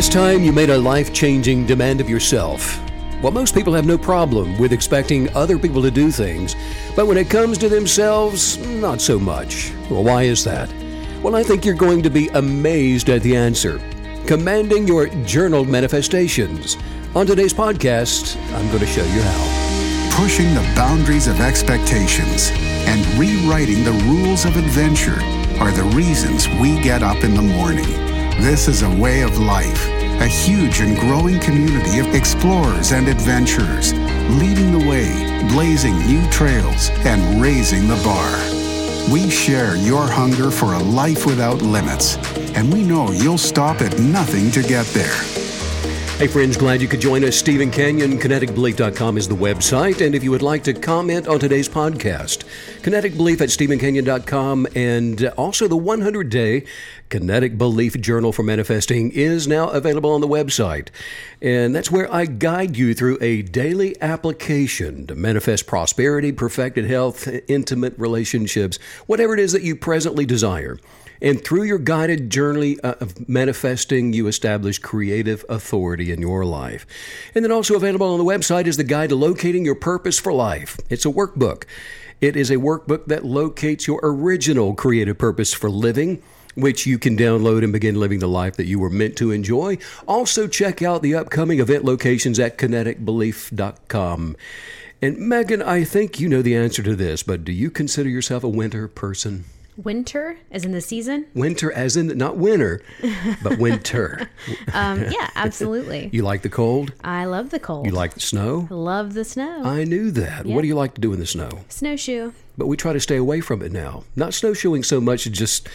last time you made a life changing demand of yourself? Well, most people have no problem with expecting other people to do things, but when it comes to themselves, not so much. Well, why is that? Well, I think you're going to be amazed at the answer. Commanding your journal manifestations. On today's podcast, I'm going to show you how. Pushing the boundaries of expectations and rewriting the rules of adventure are the reasons we get up in the morning. This is a way of life, a huge and growing community of explorers and adventurers, leading the way, blazing new trails, and raising the bar. We share your hunger for a life without limits, and we know you'll stop at nothing to get there. Hey, friends, glad you could join us. Stephen Canyon, kineticbelief.com is the website. And if you would like to comment on today's podcast, Kinetic Belief at StephenCanyon.com and also the 100 day Kinetic Belief Journal for Manifesting is now available on the website. And that's where I guide you through a daily application to manifest prosperity, perfected health, intimate relationships, whatever it is that you presently desire. And through your guided journey uh, of manifesting, you establish creative authority in your life. And then also available on the website is the guide to locating your purpose for life. It's a workbook. It is a workbook that locates your original creative purpose for living which you can download and begin living the life that you were meant to enjoy. Also, check out the upcoming event locations at kineticbelief.com. And Megan, I think you know the answer to this, but do you consider yourself a winter person? Winter, as in the season? Winter, as in not winter, but winter. um, yeah, absolutely. you like the cold? I love the cold. You like the snow? Love the snow. I knew that. What do you like to do in the snow? Snowshoe. But we try to stay away from it now. Not snowshoeing so much, just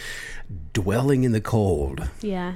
dwelling in the cold. Yeah.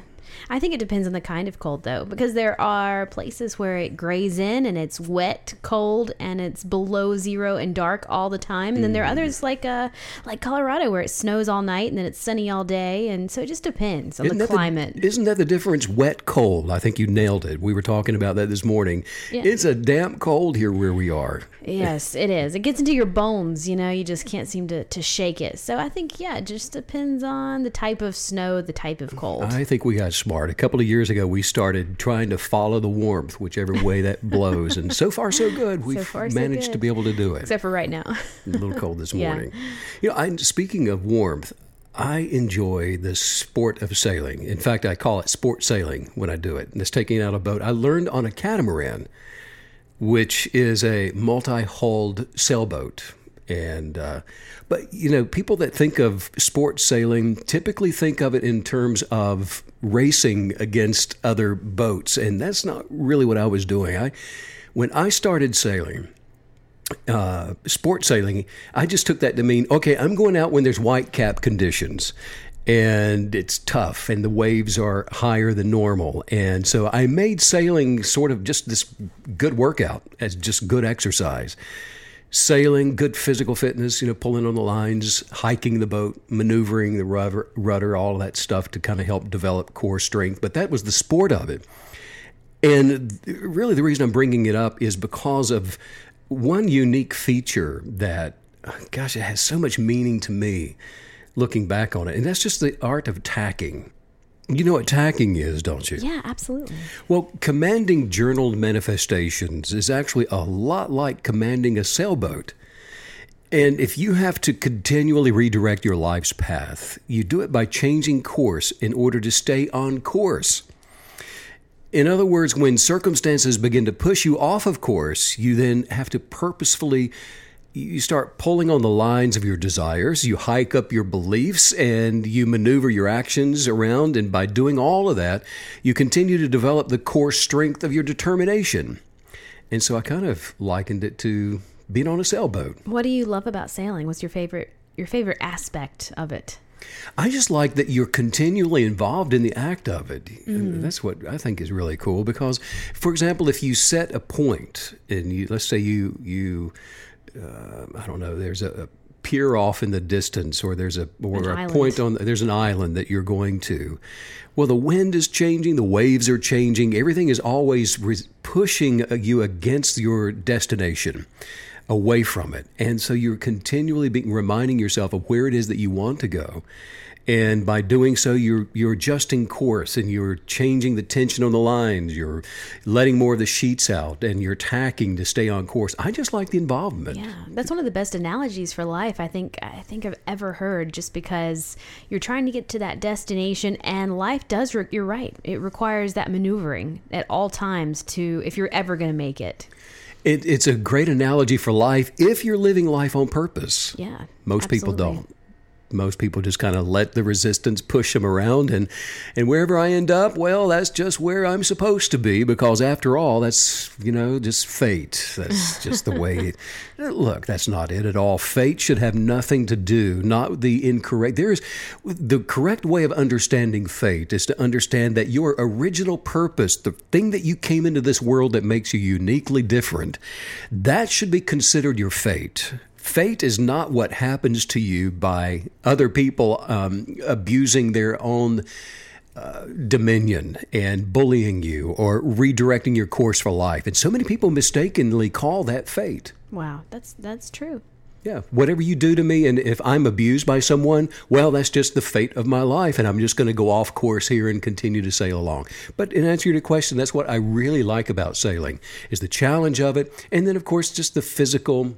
I think it depends on the kind of cold, though, because there are places where it grays in and it's wet, cold, and it's below zero and dark all the time. And then there are others like uh, like Colorado where it snows all night and then it's sunny all day. And so it just depends on Isn't the climate. isn't that the difference? Wet, cold. I think you nailed it. We were talking about that this morning. Yeah. It's a damp cold here where we are. yes, it is. It gets into your bones, you know, you just can't seem to, to shake it. So I think, yeah, it just depends on the type of snow, the type of cold. I think we got smart. A couple of years ago, we started trying to follow the warmth, whichever way that blows. And so far, so good. We've far, so managed to be able to do it. Except for right now. a little cold this Yeah. morning. You know, I, speaking of warmth, I enjoy the sport of sailing. In fact, I call it sport sailing when I do it. And it's taking out a boat. I learned on a catamaran, which is a multi-hulled sailboat. And uh, but you know, people that think of sport sailing typically think of it in terms of racing against other boats, and that's not really what I was doing. I when I started sailing, uh, sport sailing, I just took that to mean, okay, I'm going out when there's white cap conditions and it's tough and the waves are higher than normal. And so I made sailing sort of just this good workout as just good exercise. Sailing, good physical fitness, you know, pulling on the lines, hiking the boat, maneuvering the rudder, rudder all that stuff to kind of help develop core strength. But that was the sport of it. And really, the reason I'm bringing it up is because of one unique feature that, gosh, it has so much meaning to me looking back on it. And that's just the art of tacking. You know what tacking is, don't you? yeah, absolutely. Well, commanding journaled manifestations is actually a lot like commanding a sailboat. And if you have to continually redirect your life's path, you do it by changing course in order to stay on course. In other words, when circumstances begin to push you off of course, you then have to purposefully you start pulling on the lines of your desires, you hike up your beliefs and you maneuver your actions around and by doing all of that, you continue to develop the core strength of your determination. And so I kind of likened it to being on a sailboat. What do you love about sailing? What's your favorite your favorite aspect of it? I just like that you're continually involved in the act of it. And That's what I think is really cool because, for example, if you set a point and you, let's say you you, uh, I don't know, there's a, a pier off in the distance, or there's a or An a island. point on there's an island that you're going to. Well, the wind is changing, the waves are changing, everything is always re- pushing uh, you against your destination away from it. And so you're continually being reminding yourself of where it is that you want to go. And by doing so, you're you're adjusting course and you're changing the tension on the lines. You're letting more of the sheets out and you're tacking to stay on course. I just like the involvement. Yeah, that's one of the best analogies for life I think I think I've ever heard. Just because you're trying to get to that destination, and life does. Re- you're right. It requires that maneuvering at all times to if you're ever going to make it. It, it's a great analogy for life if you're living life on purpose. Yeah, Most people don't. Most people just kind of let the resistance push them around, and and wherever I end up, well, that's just where I'm supposed to be because after all, that's you know just fate. That's just the way. It, look, that's not it at all. Fate should have nothing to do, not the incorrect. There's the correct way of understanding fate is to understand that your original purpose, the thing that you came into this world that makes you uniquely different, that should be considered your fate. Fate is not what happens to you by other people um, abusing their own uh, dominion and bullying you or redirecting your course for life. And so many people mistakenly call that fate. Wow, that's that's true. Yeah, whatever you do to me, and if I'm abused by someone, well, that's just the fate of my life, and I'm just going to go off course here and continue to sail along. But in answer to your question, that's what I really like about sailing is the challenge of it, and then of course just the physical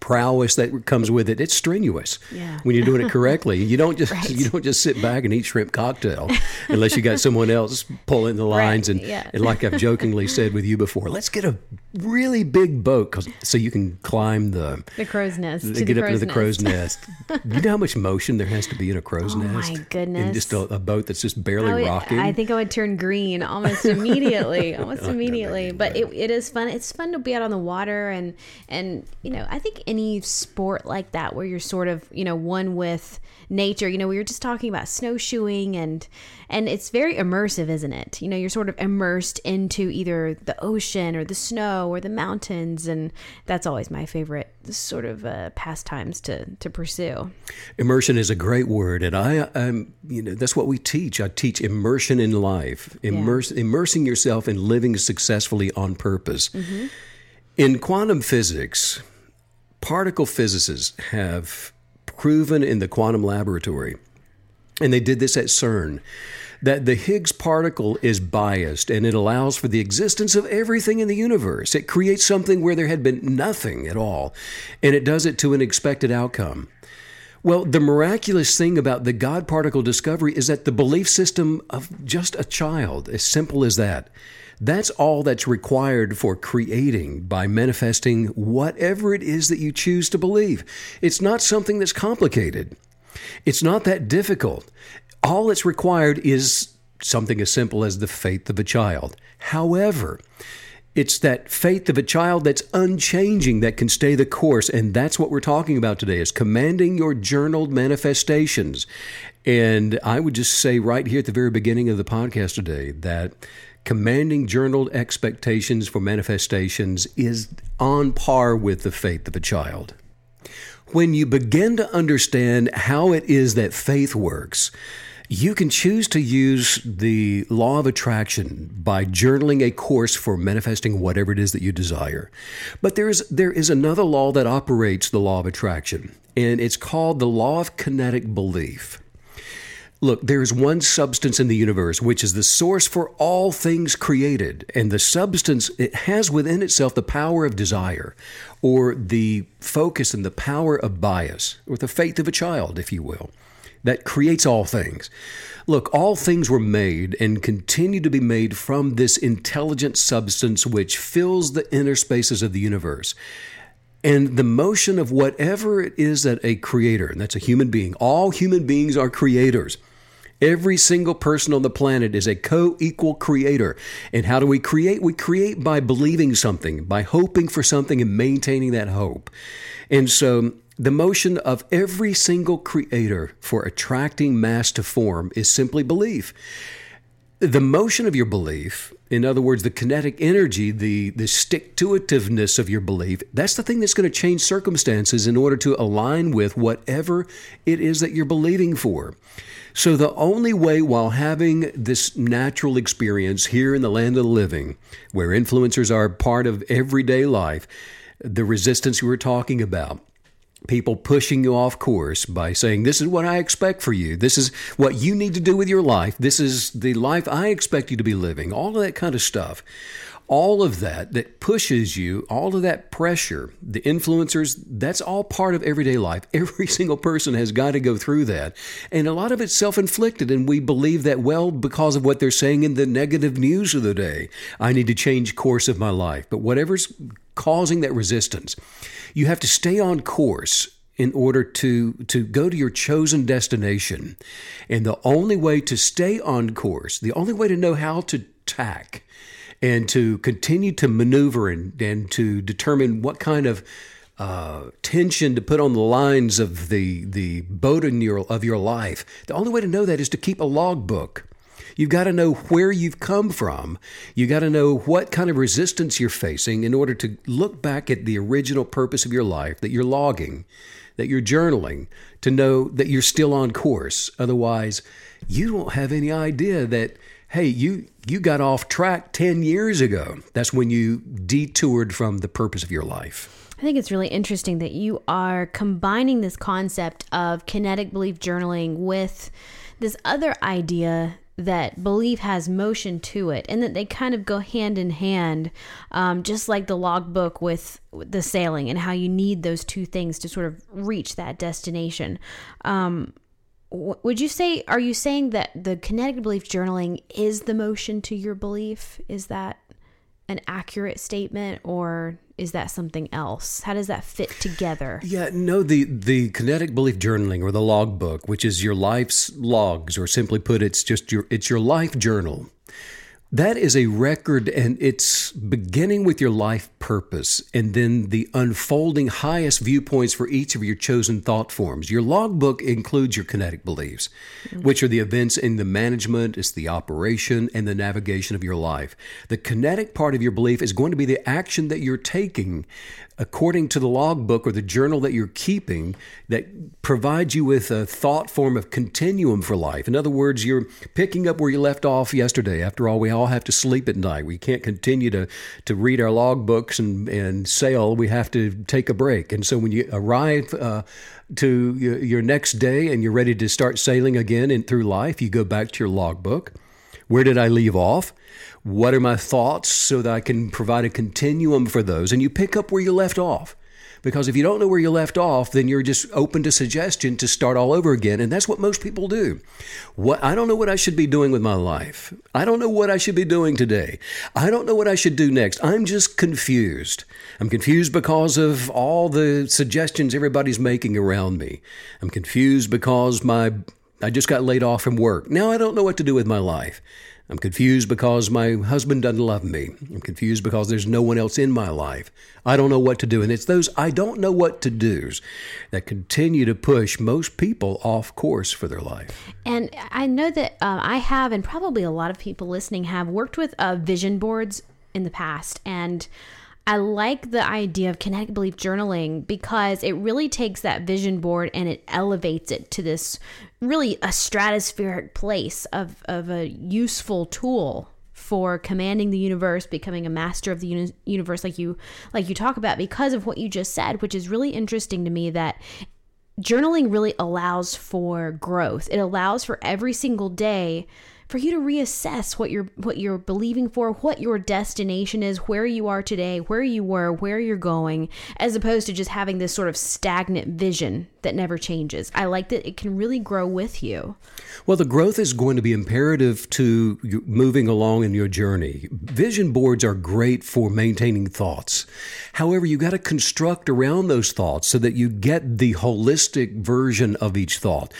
prowess that comes with it. It's strenuous Yeah. when you're doing it correctly. You don't just Right. you don't just sit back and eat shrimp cocktail unless you got someone else pulling the lines. Right, And, yeah. and like I've jokingly said with you before, let's get a really big boat 'cause- so you can climb the The crow's nest. to get the up into the crow's nest. you know how much motion there has to be in a crow's Oh, my nest? In goodness. just a, a boat that's just barely oh, I, would- rocking. I think I would turn green almost immediately, almost immediately. But it, it is fun. It's fun to be out on the water and and you know I think any sport like that where you're sort of you know one with nature. You know we were just talking about snowshoeing and and it's very immersive, isn't it? You know you're sort of immersed into either the ocean or the snow or the mountains, and that's always my favorite sort of uh, pastimes to to pursue. Immersion is a great word, and I am you know, that's what we teach. I teach immersion in life, immerse, immersing yourself in living successfully on purpose. In quantum physics, particle physicists have proven in the quantum laboratory, and they did this at CERN, that the Higgs particle is biased and it allows for the existence of everything in the universe. It creates something where there had been nothing at all, and it does it to an expected outcome. Well, the miraculous thing about the God particle discovery is that the belief system of just a child, as simple as that, that's all that's required for creating by manifesting whatever it is that you choose to believe. It's not something that's complicated. It's not that difficult. All that's required is something as simple as the faith of a child. However, it's that faith of a child that's unchanging that can stay the course. And that's what we're talking about today is commanding your journaled manifestations. And I would just say right here at the very beginning of the podcast today that commanding journaled expectations for manifestations is on par with the faith of a child. When you begin to understand how it is that faith works, you can choose to use the law of attraction by journaling a course for manifesting whatever it is that you desire. But there is there is another law that operates the law of attraction, and it's called the law of kinetic belief. Look, there is one substance in the universe which is the source for all things created, and the substance it has within itself the power of desire, or the focus and the power of bias, or the faith of a child, if you will, that creates all things. Look, all things were made and continue to be made from this intelligent substance which fills the inner spaces of the universe. And the motion of whatever it is that a creator, and that's a human being, all human beings are creators. Every single person on the planet is a co equal creator. And how do we create? We create by believing something, by hoping for something and maintaining that hope. And so the motion of every single creator for attracting mass to form is simply belief. The motion of your belief, in other words, the kinetic energy, the, the stick to itiveness of your belief, that's the thing that's going to change circumstances in order to align with whatever it is that you're believing for. So, the only way while having this natural experience here in the land of the living, where influencers are part of everyday life, the resistance we were talking about, people pushing you off course by saying, This is what I expect for you. This is what you need to do with your life. This is the life I expect you to be living. All of that kind of stuff. All of that that pushes you, all of that pressure, the influencers, that's all part of everyday life. Every single person has got to go through that. And a lot of it's self inflicted, and we believe that well because of what they're saying in the negative news of the day. I need to change course of my life. But whatever's causing that resistance, you have to stay on course in order to to go to your chosen destination. And the only way to stay on course, the only way to know how to tack and to continue to maneuver and, and to determine what kind of uh, tension to put on the lines of the the boat in your, of your life. The only way to know that is to keep a logbook. You've got to know where you've come from. You got to know what kind of resistance you're facing in order to look back at the original purpose of your life that you're logging, that you're journaling, to know that you're still on course. Otherwise, you don't have any idea that hey, you you got off track 10 years ago. That's when you detoured from the purpose of your life. I think it's really interesting that you are combining this concept of kinetic belief journaling with this other idea that belief has motion to it and that they kind of go hand in hand um, just like the logbook with the sailing and how you need those two things to sort of reach that destination um, would you say are you saying that the kinetic belief journaling is the motion to your belief? Is that an accurate statement or is that something else? How does that fit together? Yeah no the the kinetic belief journaling or the logbook which is your life's logs or simply put it's just your it's your life journal that is a record, and it's beginning with your life purpose and then the unfolding highest viewpoints for each of your chosen thought forms. Your logbook includes your kinetic beliefs, mm-hmm. which are the events in the management, it's the operation, and the navigation of your life. The kinetic part of your belief is going to be the action that you're taking according to the logbook or the journal that you're keeping that provides you with a thought form of continuum for life. In other words, you're picking up where you left off yesterday. After all, we all have to sleep at night. We can't continue to, to read our logbooks and, and sail. We have to take a break. And so when you arrive uh, to your next day and you're ready to start sailing again and through life, you go back to your logbook. Where did I leave off? What are my thoughts so that I can provide a continuum for those? And you pick up where you left off. Because if you don't know where you left off, then you're just open to suggestion to start all over again. And that's what most people do. What I don't know what I should be doing with my life. I don't know what I should be doing today. I don't know what I should do next. I'm just confused. I'm confused because of all the suggestions everybody's making around me. I'm confused because my I just got laid off from work. Now I don't know what to do with my life. I'm confused because my husband doesn't love me. I'm confused because there's no one else in my life. I don't know what to do. And it's those I don't know what to do's that continue to push most people off course for their life. And I know that uh, I have, and probably a lot of people listening have, worked with uh, vision boards in the past. And I like the idea of kinetic belief journaling because it really takes that vision board and it elevates it to this really a stratospheric place of, of a useful tool for commanding the universe becoming a master of the uni- universe like you like you talk about because of what you just said which is really interesting to me that journaling really allows for growth. It allows for every single day for you to reassess what you're what you're believing for, what your destination is, where you are today, where you were, where you're going, as opposed to just having this sort of stagnant vision that never changes. I like that it can really grow with you. Well, the growth is going to be imperative to moving along in your journey. Vision boards are great for maintaining thoughts. However, you got to construct around those thoughts so that you get the holistic version of each thought.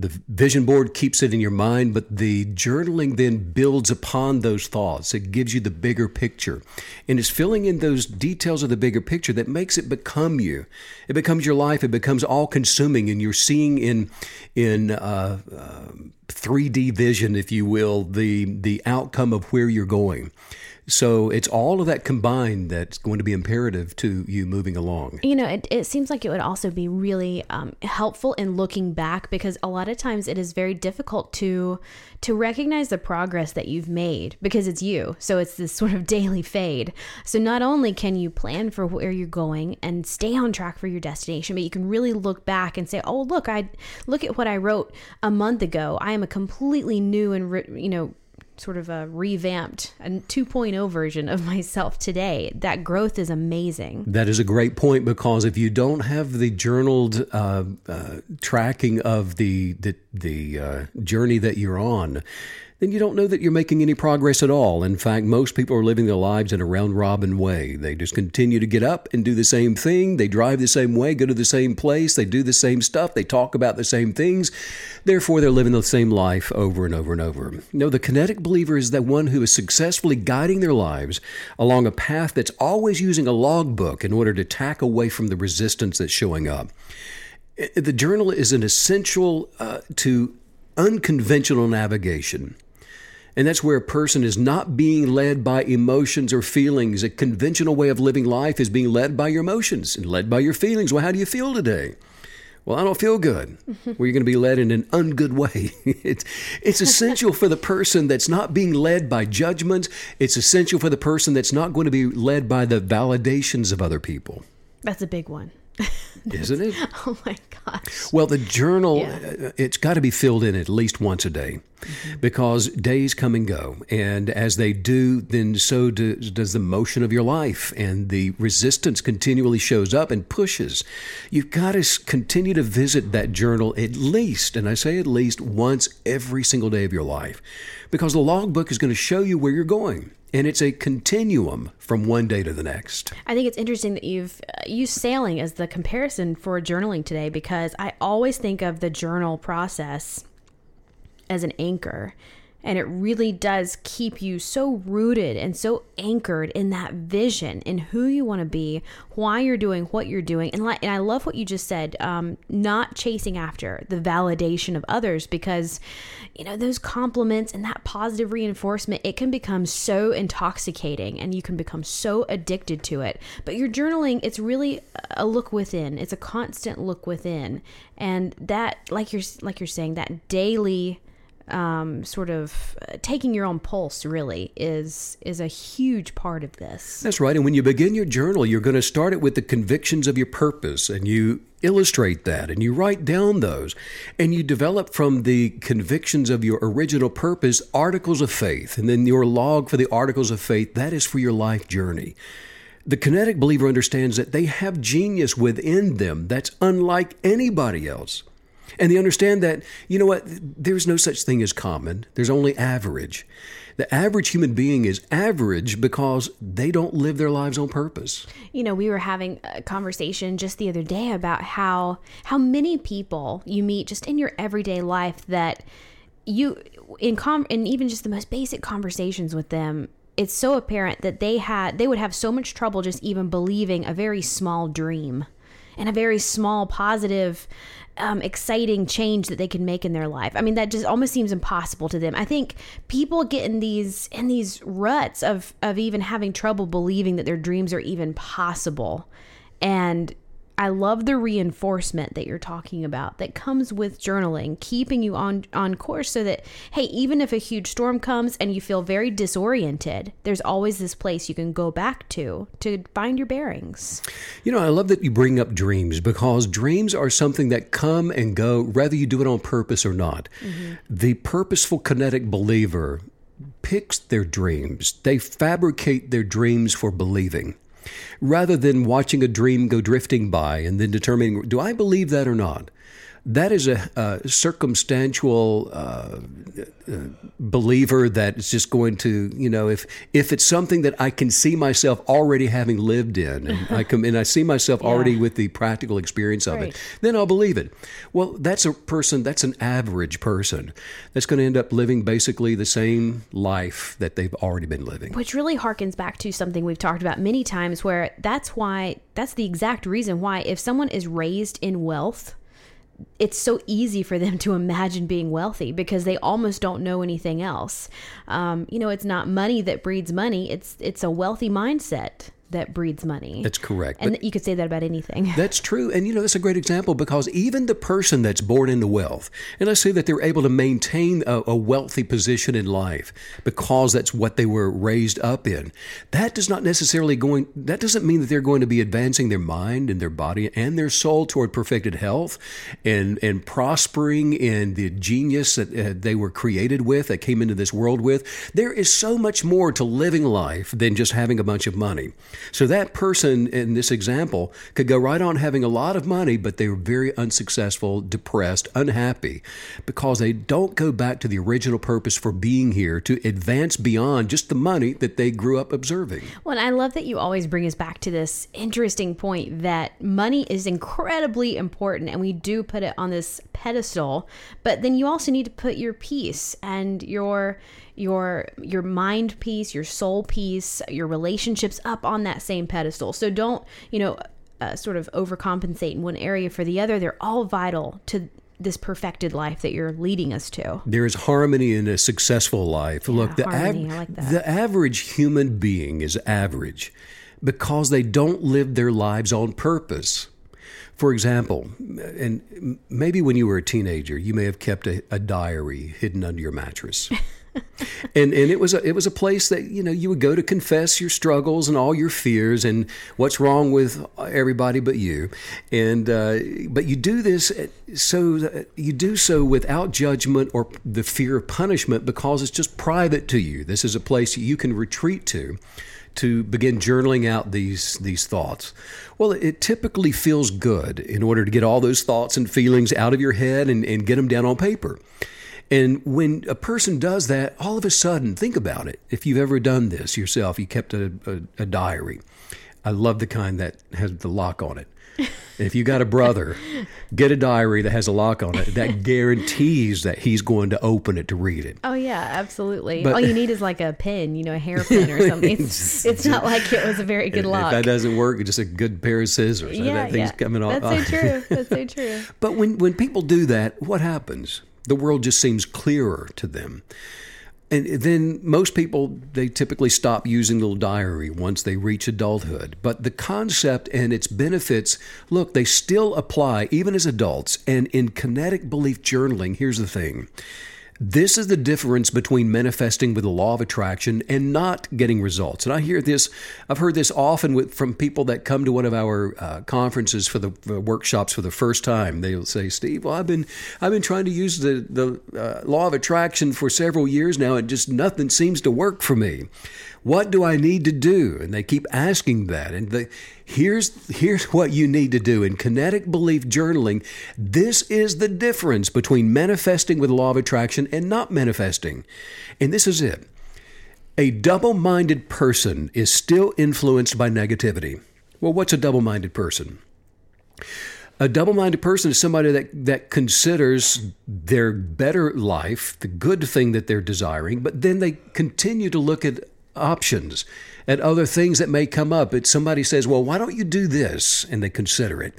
The vision board keeps it in your mind, but the journaling then builds upon those thoughts. It gives you the bigger picture. And it's filling in those details of the bigger picture that makes it become you. It becomes your life. It becomes all consuming, and you're seeing in, in, uh, uh, 3D vision, if you will, the the outcome of where you're going. So it's all of that combined that's going to be imperative to you moving along. You know, it, it seems like it would also be really um, helpful in looking back because a lot of times it is very difficult to to recognize the progress that you've made because it's you. So it's this sort of daily fade. So not only can you plan for where you're going and stay on track for your destination, but you can really look back and say, "Oh, look, I look at what I wrote a month ago. I am a completely new and you know." Sort of a revamped a 2.0 version of myself today. That growth is amazing. That is a great point because if you don't have the journaled uh, uh, tracking of the the, the uh, journey that you're on, then you don't know that you're making any progress at all. In fact, most people are living their lives in a round robin way. They just continue to get up and do the same thing. They drive the same way, go to the same place, they do the same stuff, they talk about the same things. Therefore, they're living the same life over and over and over. No, the kinetic believer is that one who is successfully guiding their lives along a path that's always using a logbook in order to tack away from the resistance that's showing up. The journal is an essential uh, to unconventional navigation. And that's where a person is not being led by emotions or feelings. A conventional way of living life is being led by your emotions and led by your feelings. Well, how do you feel today? Well, I don't feel good. well, you're going to be led in an ungood way. it's, it's essential for the person that's not being led by judgments. It's essential for the person that's not going to be led by the validations of other people. That's a big one. Isn't it? Oh my gosh. Well, the journal, Yeah. uh, it's got to be filled in at least once a day because days come and go. And as they do, then so do, does the motion of your life. And the resistance continually shows up and pushes. You've got to continue to visit that journal at least, and I say at least once every single day of your life because the logbook is going to show you where you're going. And it's a continuum from one day to the next. I think it's interesting that you've uh, used sailing as the comparison for journaling today because I always think of the journal process as an anchor. And it really does keep you so rooted and so anchored in that vision in who you want to be, why you're doing what you're doing. And, like, and I love what you just said um, not chasing after the validation of others because, you know, those compliments and that positive reinforcement, it can become so intoxicating and you can become so addicted to it. But your journaling, it's really a look within, it's a constant look within. And that, like you're, like you're saying, that daily um, sort of uh, taking your own pulse really is is a huge part of this. That's right. And when you begin your journal, you're going to start it with the convictions of your purpose and you illustrate that and you write down those and you develop from the convictions of your original purpose articles of faith. And then your log for the articles of faith, that is for your life journey. The kinetic believer understands that they have genius within them that's unlike anybody else. And they understand that, you know what, there's no such thing as common, there's only average. The average human being is average because they don't live their lives on purpose. You know, we were having a conversation just the other day about how how many people you meet just in your everyday life that you in com in even just the most basic conversations with them it's so apparent that they had they would have so much trouble just even believing a very small dream and a very small positive um, exciting change that they can make in their life. I mean that just almost seems impossible to them. I think people get in these in these ruts of of even having trouble believing that their dreams are even possible. And I love the reinforcement that you're talking about that comes with journaling, keeping you on on course so that hey, even if a huge storm comes and you feel very disoriented, there's always this place you can go back to to find your bearings. You know, I love that you bring up dreams because dreams are something that come and go, whether you do it on purpose or not. Mm-hmm. The purposeful kinetic believer picks their dreams, they fabricate their dreams for believing. Rather than watching a dream go drifting by and then determining, do I believe that or not? That is a, a circumstantial uh, believer that is just going to, you know, if if it's something that I can see myself already having lived in, and I come and I see myself already with the practical experience of Right. it, then I'll believe it. Well, that's a person, that's an average person that's going to end up living basically the same life that they've already been living. Which really harkens back to something we've talked about many times where that's why that's the exact reason why if someone is raised in wealth it's so easy for them to imagine being wealthy because they almost don't know anything else. Um, you know, it's not money that breeds money; it's it's a wealthy mindset that breeds money. That's correct. And you could say that about anything. That's true. And you know, that's a great example because even the person that's born into wealth, and let's say that they're able to maintain a, a, wealthy position in life because that's what they were raised up in, that does not necessarily going, that doesn't mean that they're going to be advancing their mind and their body and their soul toward perfected health and, and prospering in the genius that uh, they were created with, that came into this world with. There is so much more to living life than just having a bunch of money. So that person in this example could go right on having a lot of money, but they were very unsuccessful, depressed, unhappy because they don't go back to the original purpose for being here to advance beyond just the money that they grew up observing. Well, and I love that you always bring us back to this interesting point that money is incredibly important and we do put it on this pedestal, but then you also need to put your peace and your your your mind peace, your soul peace, your relationships up on that same pedestal. So don't, you know, uh, sort of overcompensate in one area for the other. They're all vital to this perfected life that you're leading us to. There is harmony in a successful life. Yeah, Look, the, harmony, like the average human being is average because they don't live their lives on purpose. For example, and maybe when you were a teenager, you may have kept a, a diary hidden under your mattress. and and it was a it was a place that you know you would go to confess your struggles and all your fears and what's wrong with everybody but you, and uh, but you do this so you do so without judgment or the fear of punishment because it's just private to you. This is a place you can retreat to to begin journaling out these these thoughts? Well, it typically feels good in order to get all those thoughts and feelings out of your head and, and get them down on paper. And when a person does that, all of a sudden, think about it. If you've ever done this yourself, you kept a, a, a diary. I love the kind that has the lock on it. if you got a brother, get a diary that has a lock on it. That guarantees that he's going to open it to read it. Oh yeah, absolutely. But, All you need is like a pen, you know, a hairpin or something. It's, it's not like it was a very good lock. If that doesn't work, just a good pair of scissors. Yeah, that thing's yeah. coming off. That's so true. That's so true. but when when people do that, what happens? The world just seems clearer to them. And then most people, they typically stop using the diary once they reach adulthood. But the concept and its benefits, look, they still apply even as adults. And in kinetic belief journaling, here's the thing this is the difference between manifesting with the law of attraction and not getting results. And I hear this, I've heard this often with, from people that come to one of our uh, conferences for the, workshops for the first time. They'll say, "Steve, well, I've been I've been trying to use the the uh, law of attraction for several years now, and just nothing seems to work for me." What do I need to do? And they keep asking that. And the, here's, here's what you need to do. In kinetic belief journaling, this is the difference between manifesting with law of attraction and not manifesting. And this is it. A double minded person is still influenced by negativity. Well, what's a double minded person? A double minded person is somebody that, that considers their better life, the good thing that they're desiring, but then they continue to look at options and other things that may come up. But somebody says, well, why don't you do this? And they consider it.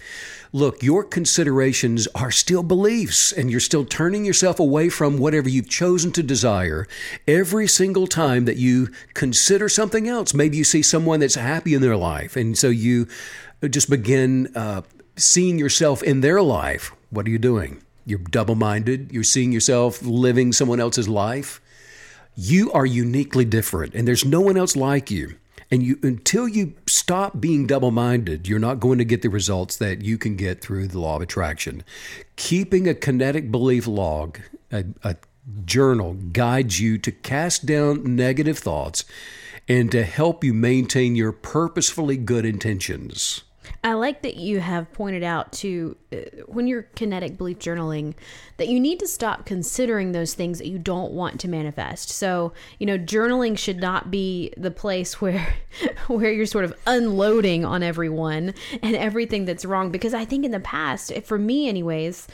Look, your considerations are still beliefs, and you're still turning yourself away from whatever you've chosen to desire every single time that you consider something else. Maybe you see someone that's happy in their life, and so you just begin uh, seeing yourself in their life. What are you doing? You're double minded. You're seeing yourself living someone else's life. You are uniquely different, and there's no one else like you. And you, until you stop being double minded, you're not going to get the results that you can get through the law of attraction. Keeping a kinetic belief log, a, a journal, guides you to cast down negative thoughts and to help you maintain your purposefully good intentions. I like that you have pointed out to uh, when you're kinetic belief journaling that you need to stop considering those things that you don't want to manifest. So, you know, journaling should not be the place where where you're sort of unloading on everyone and everything that's wrong because I think in the past, for me anyways,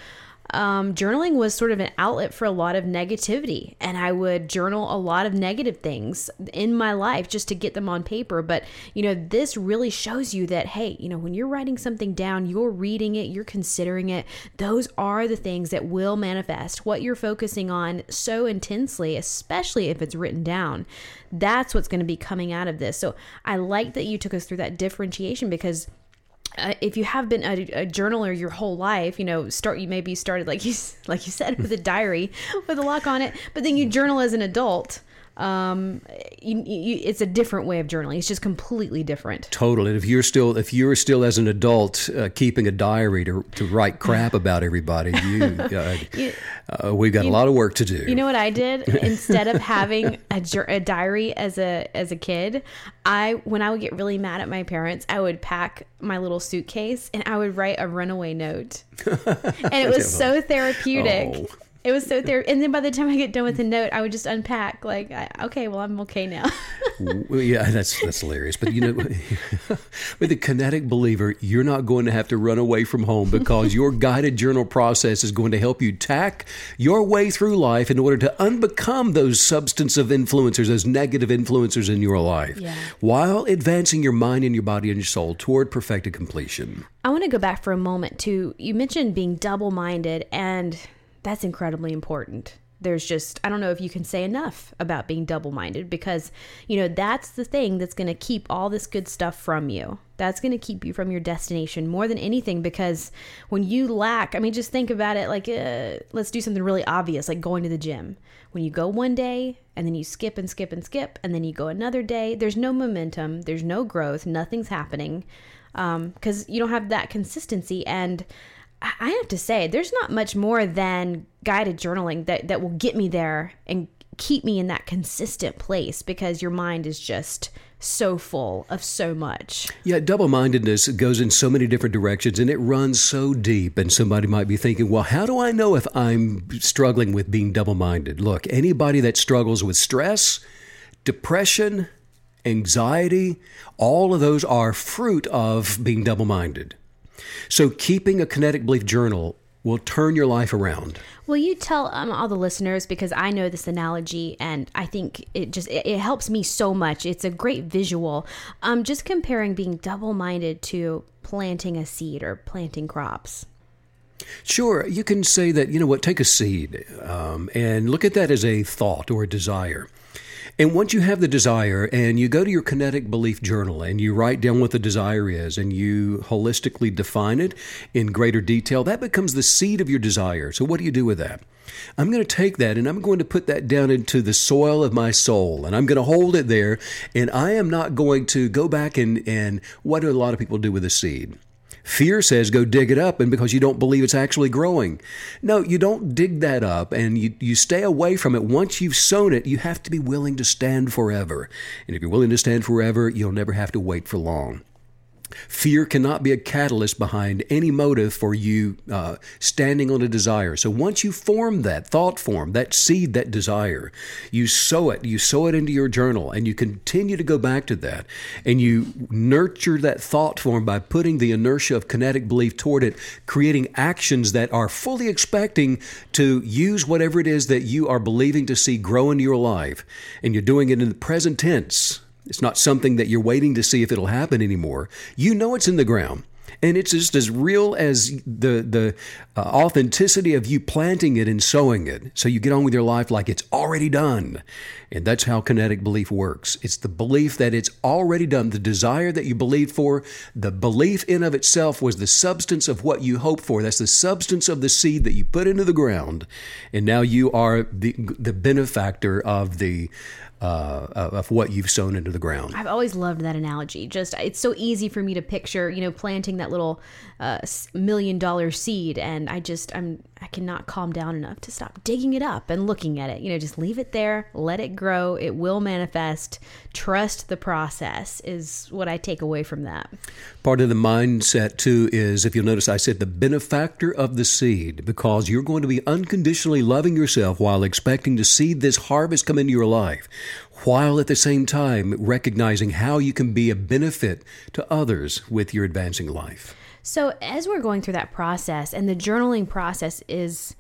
um, journaling was sort of an outlet for a lot of negativity. And I would journal a lot of negative things in my life just to get them on paper. But, you know, this really shows you that, hey, you know, when you're writing something down, you're reading it, you're considering it. Those are the things that will manifest what you're focusing on so intensely, especially if it's written down. That's what's going to be coming out of this. So I like that you took us through that differentiation because uh, if you have been a, a, journaler your whole life, you know, start you maybe started like you like you said with a diary with a lock on it, but then you journal as an adult um, you, you, it's a different way of journaling. It's just completely different. Total. And if you're still, if you're still as an adult uh, keeping a diary to, to write crap about everybody, you, uh, you uh, we've got a lot of work to do. You know what I did? Instead of having a, a diary as a as a kid, I when I would get really mad at my parents, I would pack my little suitcase and I would write a runaway note, and it was so therapeutic. Oh it was so there. And then by the time I get done with the note, I would just unpack. Like, I, okay, well, I'm okay now. well, yeah, that's that's hilarious. But you know, with the kinetic believer, you're not going to have to run away from home because your guided journal process is going to help you tack your way through life in order to unbecome those substantive influencers, those negative influencers in your life, yeah. while advancing your mind and your body and your soul toward perfected completion. I want to go back for a moment to you mentioned being double minded and that's incredibly important. There's just, I don't know if you can say enough about being double minded because, you know, that's the thing that's going to keep all this good stuff from you. That's going to keep you from your destination more than anything because when you lack, I mean, just think about it like, uh, let's do something really obvious, like going to the gym. When you go one day and then you skip and skip and skip, and then you go another day, there's no momentum, there's no growth, nothing's happening because um, you don't have that consistency. And I have to say, there's not much more than guided journaling that, that will get me there and keep me in that consistent place because your mind is just so full of so much. Yeah, double mindedness goes in so many different directions and it runs so deep. And somebody might be thinking, well, how do I know if I'm struggling with being double minded? Look, anybody that struggles with stress, depression, anxiety, all of those are fruit of being double minded. So, keeping a kinetic belief journal will turn your life around. Will you tell um, all the listeners because I know this analogy and I think it just it, it helps me so much. It's a great visual. Um, just comparing being double-minded to planting a seed or planting crops. Sure, you can say that. You know what? Take a seed um, and look at that as a thought or a desire. And once you have the desire and you go to your kinetic belief journal and you write down what the desire is and you holistically define it in greater detail, that becomes the seed of your desire. So, what do you do with that? I'm going to take that and I'm going to put that down into the soil of my soul and I'm going to hold it there. And I am not going to go back and, and what do a lot of people do with a seed? Fear says go dig it up, and because you don't believe it's actually growing. No, you don't dig that up and you, you stay away from it. Once you've sown it, you have to be willing to stand forever. And if you're willing to stand forever, you'll never have to wait for long. Fear cannot be a catalyst behind any motive for you uh, standing on a desire. So once you form that thought form, that seed, that desire, you sow it, you sow it into your journal, and you continue to go back to that, and you nurture that thought form by putting the inertia of kinetic belief toward it, creating actions that are fully expecting to use whatever it is that you are believing to see grow into your life, and you're doing it in the present tense it's not something that you're waiting to see if it'll happen anymore. You know it's in the ground. And it's just as real as the the uh, authenticity of you planting it and sowing it. So you get on with your life like it's already done. And that's how kinetic belief works. It's the belief that it's already done, the desire that you believed for, the belief in of itself was the substance of what you hoped for. That's the substance of the seed that you put into the ground. And now you are the the benefactor of the uh, of what you've sown into the ground. I've always loved that analogy. Just it's so easy for me to picture, you know, planting that little uh, million dollar seed, and I just I'm cannot calm down enough to stop digging it up and looking at it. You know, just leave it there, let it grow. It will manifest. Trust the process is what I take away from that. Part of the mindset, too, is if you'll notice, I said the benefactor of the seed, because you're going to be unconditionally loving yourself while expecting to see this harvest come into your life, while at the same time recognizing how you can be a benefit to others with your advancing life. So as we're going through that process, and the journaling process is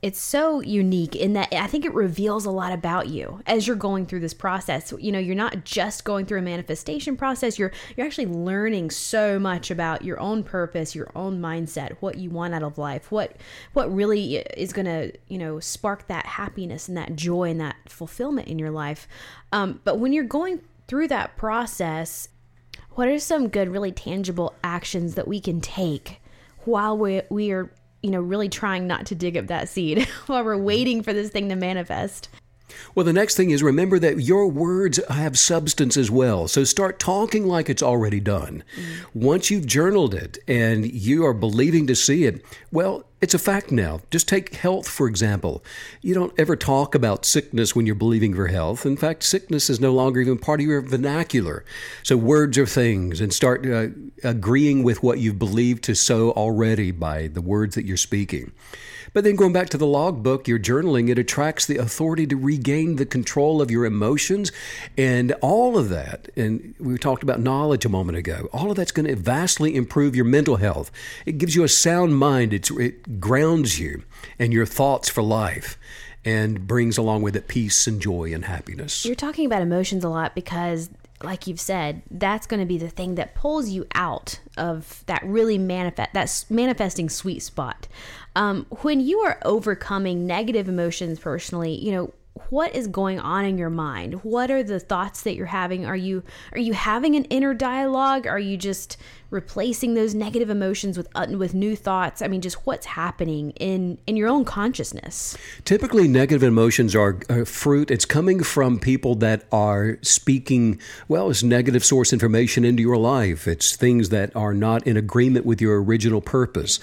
it's so unique in that I think it reveals a lot about you as you're going through this process. You know, you're not just going through a manifestation process, you're you're actually learning so much about your own purpose, your own mindset, what you want out of life, what what really is going to, you know, spark that happiness and that joy and that fulfillment in your life. Um, but when you're going through that process, what are some good really tangible actions that we can take while we we are you know, really trying not to dig up that seed while we're waiting for this thing to manifest. Well, the next thing is remember that your words have substance as well. So start talking like it's already done. Mm. Once you've journaled it and you are believing to see it, well, it's a fact now. Just take health, for example. You don't ever talk about sickness when you're believing for health. In fact, sickness is no longer even part of your vernacular. So, words are things, and start uh, agreeing with what you've believed to so already by the words that you're speaking. But then going back to the logbook, your journaling, it attracts the authority to regain the control of your emotions and all of that. And we talked about knowledge a moment ago. All of that's going to vastly improve your mental health. It gives you a sound mind, it's, it grounds you and your thoughts for life and brings along with it peace and joy and happiness. You're talking about emotions a lot because like you've said, that's going to be the thing that pulls you out of that really manifest that manifesting sweet spot. Um, when you are overcoming negative emotions personally, you know what is going on in your mind what are the thoughts that you're having are you are you having an inner dialogue are you just replacing those negative emotions with uh, with new thoughts. I mean just what's happening in in your own consciousness? Typically negative emotions are, are fruit. It's coming from people that are speaking well it's negative source information into your life. It's things that are not in agreement with your original purpose.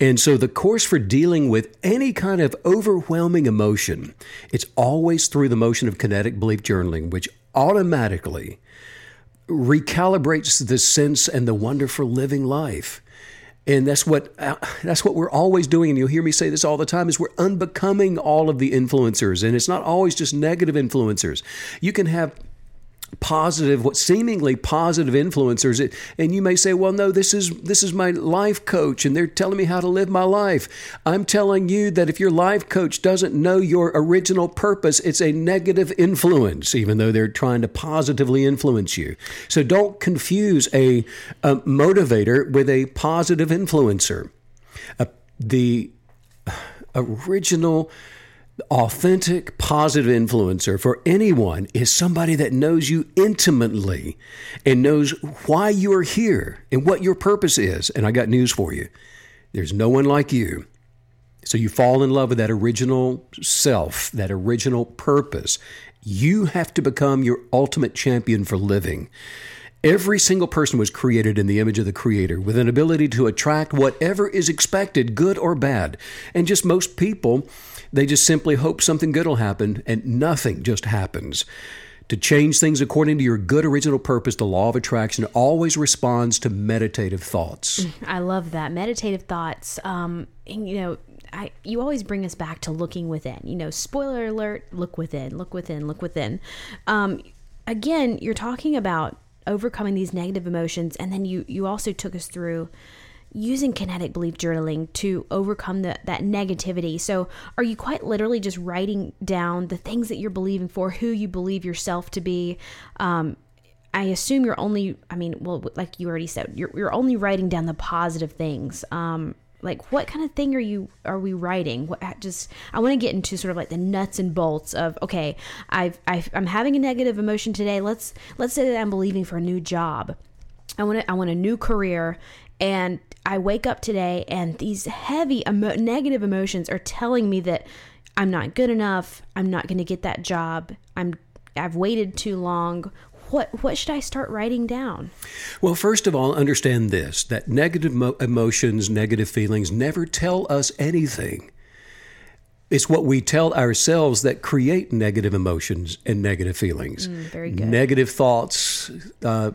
And so the course for dealing with any kind of overwhelming emotion it's always through the motion of kinetic belief journaling which automatically recalibrates the sense and the wonder for living life. And that's what uh, that's what we're always doing. And you'll hear me say this all the time: is we're unbecoming all of the influencers, and it's not always just negative influencers. You can have positive what seemingly positive influencers and you may say well no this is this is my life coach and they're telling me how to live my life. I'm telling you that if your life coach doesn't know your original purpose it's a negative influence even though they're trying to positively influence you. So don't confuse a, a motivator with a positive influencer. Uh, the original authentic, positive influencer for anyone is somebody that knows you intimately and knows why you are here and what your purpose is. And I got news for you there's no one like you. So you fall in love with that original self, that original purpose. You have to become your ultimate champion for living. Every single person was created in the image of the Creator with an ability to attract whatever is expected, good or bad. And just most people, they just simply hope something good will happen, and nothing just happens. To change things according to your good original purpose, the law of attraction always responds to meditative thoughts. I love that. Meditative thoughts. Um, you know, I, you always bring us back to looking within. You know, spoiler alert, look within, look within, look within. Um, again, you're talking about overcoming these negative emotions, and then you, you also took us through using kinetic belief journaling to overcome the, that negativity. So, are you quite literally just writing down the things that you're believing for, who you believe yourself to be? Um, I assume you're only, I mean, well, like you already said, you're, you're only writing down the positive things. Um, like what kind of thing are you are we writing what just i want to get into sort of like the nuts and bolts of okay I've, I've i'm having a negative emotion today let's let's say that i'm believing for a new job i want to i want a new career and I wake up today and these heavy emo- negative emotions are telling me that I'm not good enough, I'm not going to get that job, I'm I've waited too long. What what should I start writing down? Well, first of all, understand this that negative mo- emotions, negative feelings never tell us anything. It's what we tell ourselves that create negative emotions and negative feelings. Mm, very good. Negative thoughts, uh,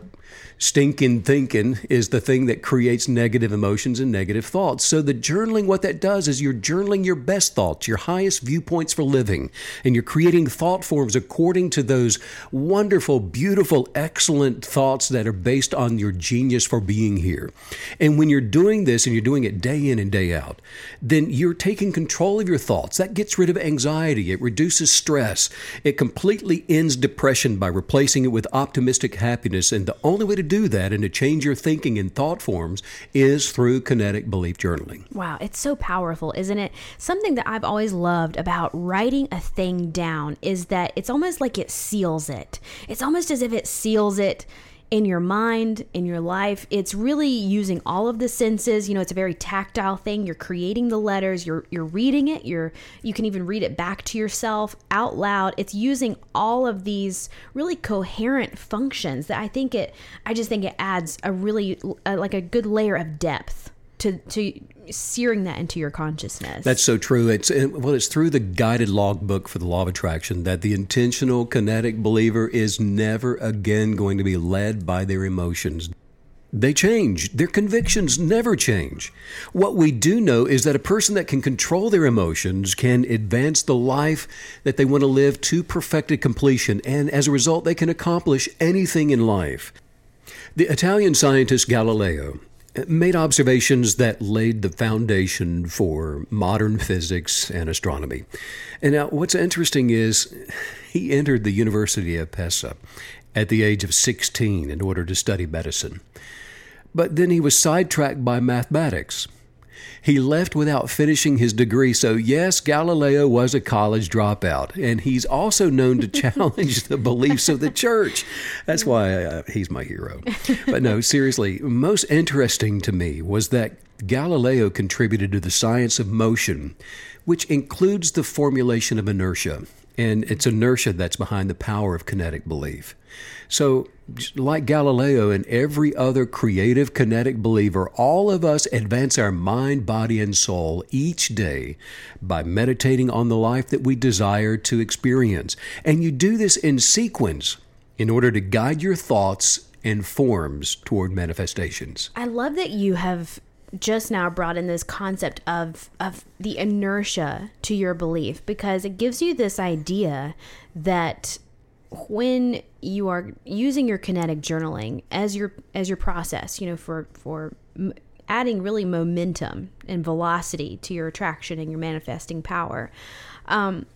stinking thinking is the thing that creates negative emotions and negative thoughts. So, the journaling, what that does is you're journaling your best thoughts, your highest viewpoints for living, and you're creating thought forms according to those wonderful, beautiful, excellent thoughts that are based on your genius for being here. And when you're doing this and you're doing it day in and day out, then you're taking control of your thoughts. That gets rid of anxiety, it reduces stress, it completely ends depression by replacing it with optimistic happiness. And the only way to do that and to change your thinking and thought forms is through kinetic belief journaling. Wow, it's so powerful, isn't it? Something that I've always loved about writing a thing down is that it's almost like it seals it. It's almost as if it seals it in your mind, in your life. It's really using all of the senses. You know, it's a very tactile thing. You're creating the letters, you're you're reading it, you're you can even read it back to yourself out loud. It's using all of these really coherent functions that I think it I just think it adds a really uh, like a good layer of depth to to searing that into your consciousness. That's so true. It's well, it's through the guided logbook for the law of attraction that the intentional kinetic believer is never again going to be led by their emotions. They change. Their convictions never change. What we do know is that a person that can control their emotions can advance the life that they want to live to perfected completion, and as a result, they can accomplish anything in life. The Italian scientist Galileo made observations that laid the foundation for modern physics and astronomy. And now, what's interesting is he entered the University of Pisa at the age of 16 in order to study medicine. But then he was sidetracked by mathematics. He left without finishing his degree. So, yes, Galileo was a college dropout, and he's also known to challenge the beliefs of the church. That's why uh, he's my hero. But no, seriously, most interesting to me was that Galileo contributed to the science of motion, which includes the formulation of inertia. And it's inertia that's behind the power of kinetic belief. So, like Galileo and every other creative kinetic believer, all of us advance our mind, body, and soul each day by meditating on the life that we desire to experience. And you do this in sequence in order to guide your thoughts and forms toward manifestations. I love that you have just now brought in this concept of of the inertia to your belief because it gives you this idea that when you are using your kinetic journaling as your as your process, you know, for for adding really momentum and velocity to your attraction and your manifesting power, um,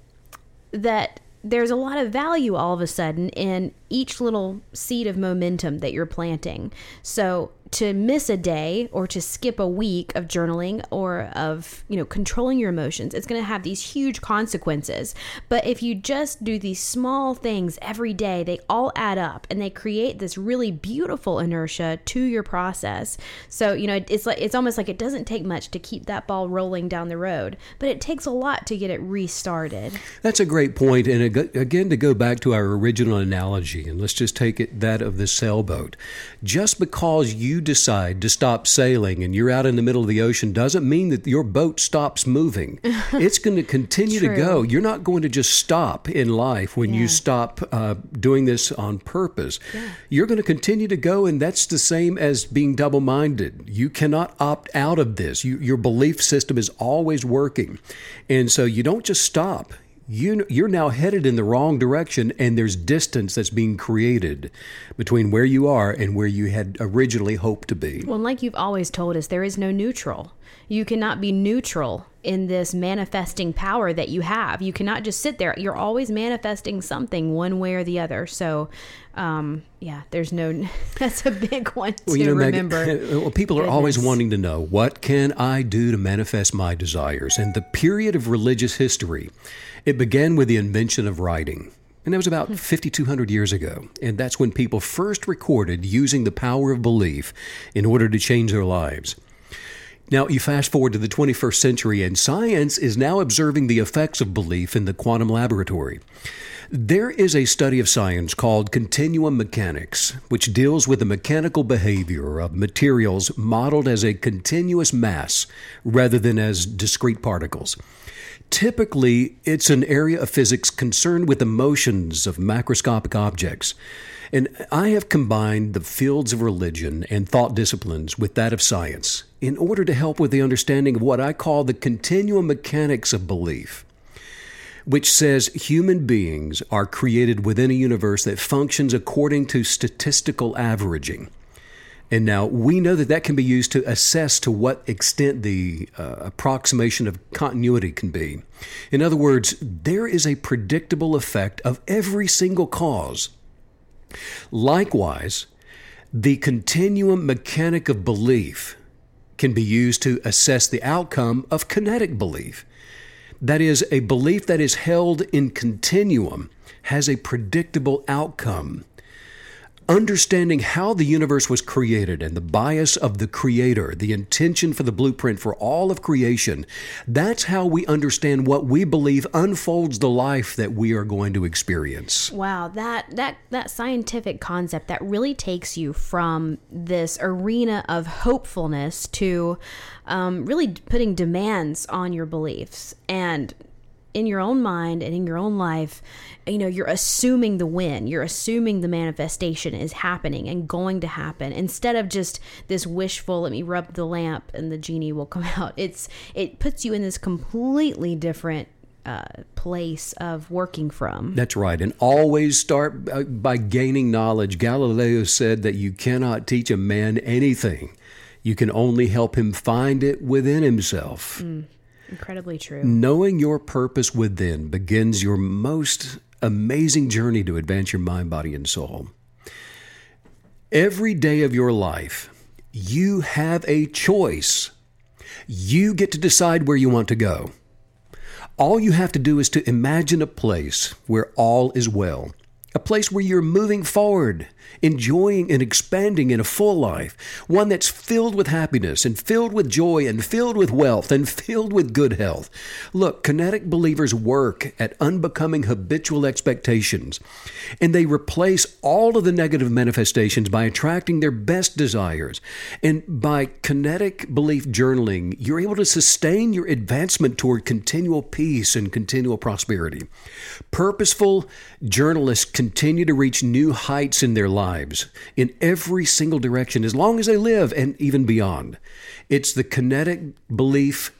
that there's a lot of value all of a sudden in each little seed of momentum that you're planting. So to miss a day or to skip a week of journaling or of, you know, controlling your emotions, it's going to have these huge consequences. But if you just do these small things every day, they all add up and they create this really beautiful inertia to your process. So, you know, it's like it's almost like it doesn't take much to keep that ball rolling down the road, but it takes a lot to get it restarted. That's a great point and again to go back to our original analogy and let's just take it that of the sailboat. Just because you decide to stop sailing and you're out in the middle of the ocean doesn't mean that your boat stops moving. it's going to continue to go. You're not going to just stop in life when yeah. you stop uh, doing this on purpose. Yeah. You're going to continue to go, and that's the same as being double minded. You cannot opt out of this. You, your belief system is always working. And so you don't just stop you you're now headed in the wrong direction and there's distance that's being created between where you are and where you had originally hoped to be. Well, like you've always told us, there is no neutral. You cannot be neutral in this manifesting power that you have. You cannot just sit there. You're always manifesting something one way or the other. So, um, yeah, there's no. That's a big one to well, you know, remember. Meg, well, people Goodness. are always wanting to know what can I do to manifest my desires, and the period of religious history it began with the invention of writing. And that was about hmm. 5,200 years ago. And that's when people first recorded using the power of belief in order to change their lives. Now, you fast forward to the 21st century, and science is now observing the effects of belief in the quantum laboratory. There is a study of science called continuum mechanics, which deals with the mechanical behavior of materials modeled as a continuous mass rather than as discrete particles. Typically, it's an area of physics concerned with the motions of macroscopic objects. And I have combined the fields of religion and thought disciplines with that of science in order to help with the understanding of what I call the continuum mechanics of belief which says human beings are created within a universe that functions according to statistical averaging. And now we know that that can be used to assess to what extent the uh, approximation of continuity can be. In other words, there is a predictable effect of every single cause. Likewise, the continuum mechanic of belief can be used to assess the outcome of kinetic belief. That is, a belief that is held in continuum has a predictable outcome. Understanding how the universe was created and the bias of the creator, the intention for the blueprint for all of creation, that's how we understand what we believe unfolds the life that we are going to experience. Wow, that that that scientific concept that really takes you from this arena of hopefulness to um, really putting demands on your beliefs and in your own mind and in your own life, you know, you're assuming the win. You're assuming the manifestation is happening and going to happen instead of just this wishful, let me rub the lamp and the genie will come out. It's it puts you in this completely different uh, place of working from. That's right. And always start uh, by gaining knowledge. Galileo said that you cannot teach a man anything. You can only help him find it within himself. Mm. Incredibly true. Knowing your purpose within begins your most amazing journey to advance your mind, body, and soul. Every day of your life, you have a choice. You get to decide where you want to go. All you have to do is to imagine a place where all is well a place where you're moving forward, enjoying and expanding in a full life, one that's filled with happiness and filled with joy and filled with wealth and filled with good health. Look, kinetic believers work at unbecoming habitual expectations, and they replace all of the negative manifestations by attracting their best desires. And by kinetic belief journaling, you're able to sustain your advancement toward continual peace and continual prosperity. Purposeful journalists continue to reach new heights in their lives in every single direction as long as they live and even beyond. It's the kinetic belief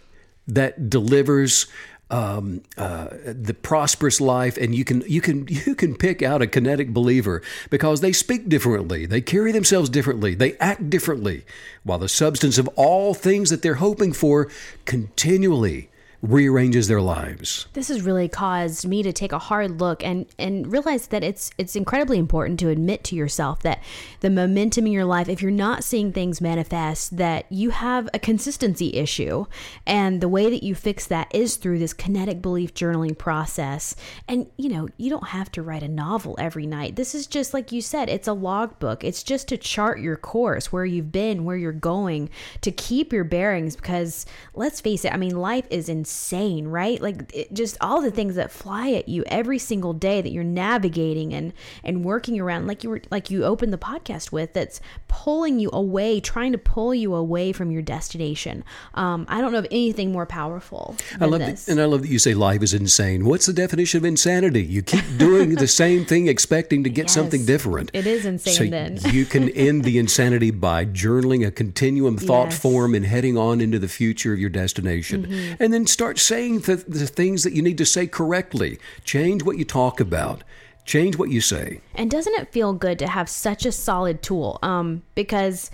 that delivers um, uh, the prosperous life, and you can you can you can pick out a kinetic believer because they speak differently, they carry themselves differently, they act differently, while the substance of all things that they're hoping for continually rearranges their lives. This has really caused me to take a hard look and and realize that it's it's incredibly important to admit to yourself that the momentum in your life if you're not seeing things manifest that you have a consistency issue and the way that you fix that is through this kinetic belief journaling process. And you know, you don't have to write a novel every night. This is just like you said, it's a logbook. It's just to chart your course, where you've been, where you're going, to keep your bearings because let's face it, I mean life is insane insane, right? Like it, just all the things that fly at you every single day that you're navigating and and working around, like you were like you opened the podcast with, that's pulling you away, trying to pull you away from your destination. Um, I don't know of anything more powerful. I love this. That, and I love that you say life is insane. What's the definition of insanity? You keep doing the same thing, expecting to get Yes. something different. It is insane So then. you can end the insanity by journaling a continuum thought Yes. form and heading on into the future of your destination. Mm-hmm. And then start saying the, the things that you need to say correctly. Change what you talk about. Change what you say. And doesn't it feel good to have such a solid tool? Um, because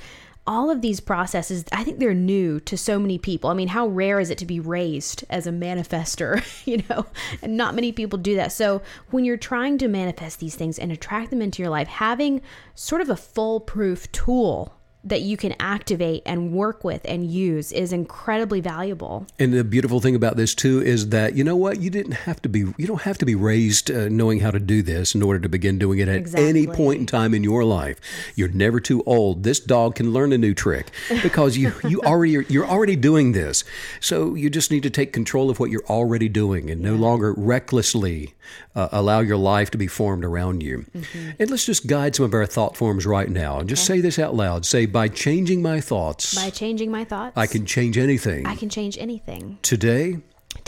all of these processes, I think they're new to so many people. I mean, how rare is it to be raised as a manifester, you know? And not many people do that. So when you're trying to manifest these things and attract them into your life, having sort of a foolproof tool that you can activate and work with and use is incredibly valuable. And the beautiful thing about this too is that you know what you didn't have to be you don't have to be raised uh, knowing how to do this in order to begin doing it at any point in time in your life. You're never too old. This dog can learn a new trick because you you already you're already doing this. So you just need to take control of what you're already doing and no longer recklessly uh, allow your life to be formed around you. Mm-hmm. And let's just guide some of our thought forms right now and just say this out loud. Say by changing my thoughts, By changing my thoughts, I can change anything. I can change anything. Today,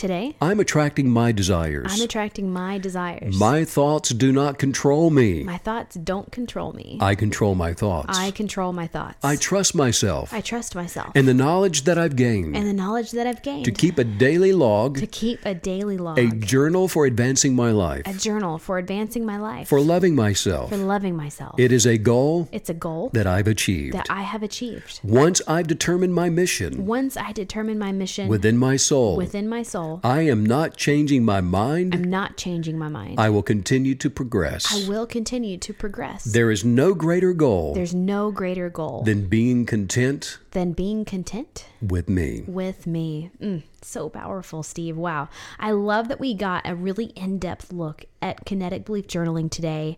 Today, I'm attracting my desires. I'm attracting my desires. my thoughts do not control me. my thoughts don't control me. I control my thoughts. I control my thoughts. I trust myself I trust myself and the knowledge that I've gained and the knowledge that I've gained to keep a daily log, to keep a daily log, a journal for advancing my life, a journal for advancing my life, for loving myself. for loving myself. It is a goal it's a goal that I've achieved. that I have achieved. Once I've determined my mission Once I determine my mission within my soul, within my soul, I am not changing my mind. I'm not changing my mind. I will continue to progress. I will continue to progress. There is no greater goal There's no greater goal than being content than being content with me. with me. Mm, so powerful, Steve. Wow. I love that we got a really in depth look at kinetic belief journaling today,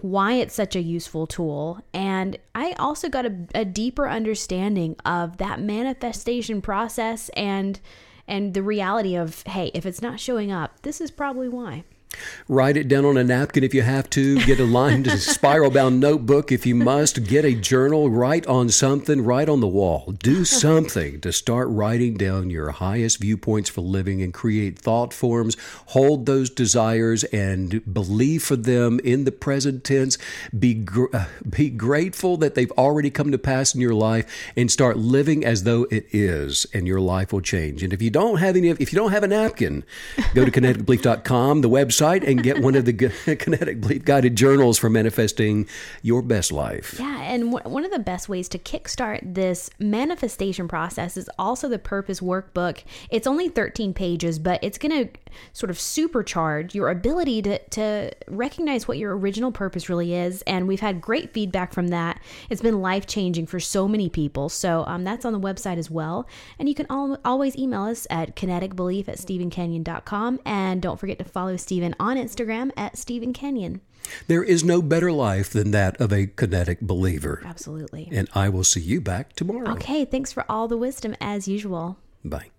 why it's such a useful tool. And I also got a, a deeper understanding of that manifestation process and. And the reality of, hey, if it's not showing up, this is probably why. Write it down on a napkin if you have to. Get a lined spiral bound notebook if you must. Get a journal. Write on something. Write on the wall. Do something to start writing down your highest viewpoints for living and create thought forms. Hold those desires and believe for them in the present tense. Be gr- uh, be grateful that they've already come to pass in your life and start living as though it is, and your life will change. And if you don't have any, if you don't have a napkin, go to kineticbelief.com, the website, and get one of the Kinetic Belief guided journals for manifesting your best life. Yeah, and w- one of the best ways to kickstart this manifestation process is also the Purpose Workbook. It's only 13 pages, but it's going to sort of supercharge your ability to, to recognize what your original purpose really is. And we've had great feedback from that. It's been life changing for so many people. So um, that's on the website as well. And you can al- always email us at kineticbelief at stephenkenyon.com. And don't forget to follow Stephen on Instagram at Stephen Kenyon. There is no better life than that of a kinetic believer. Absolutely. And I will see you back tomorrow. Okay, thanks for all the wisdom as usual. Bye.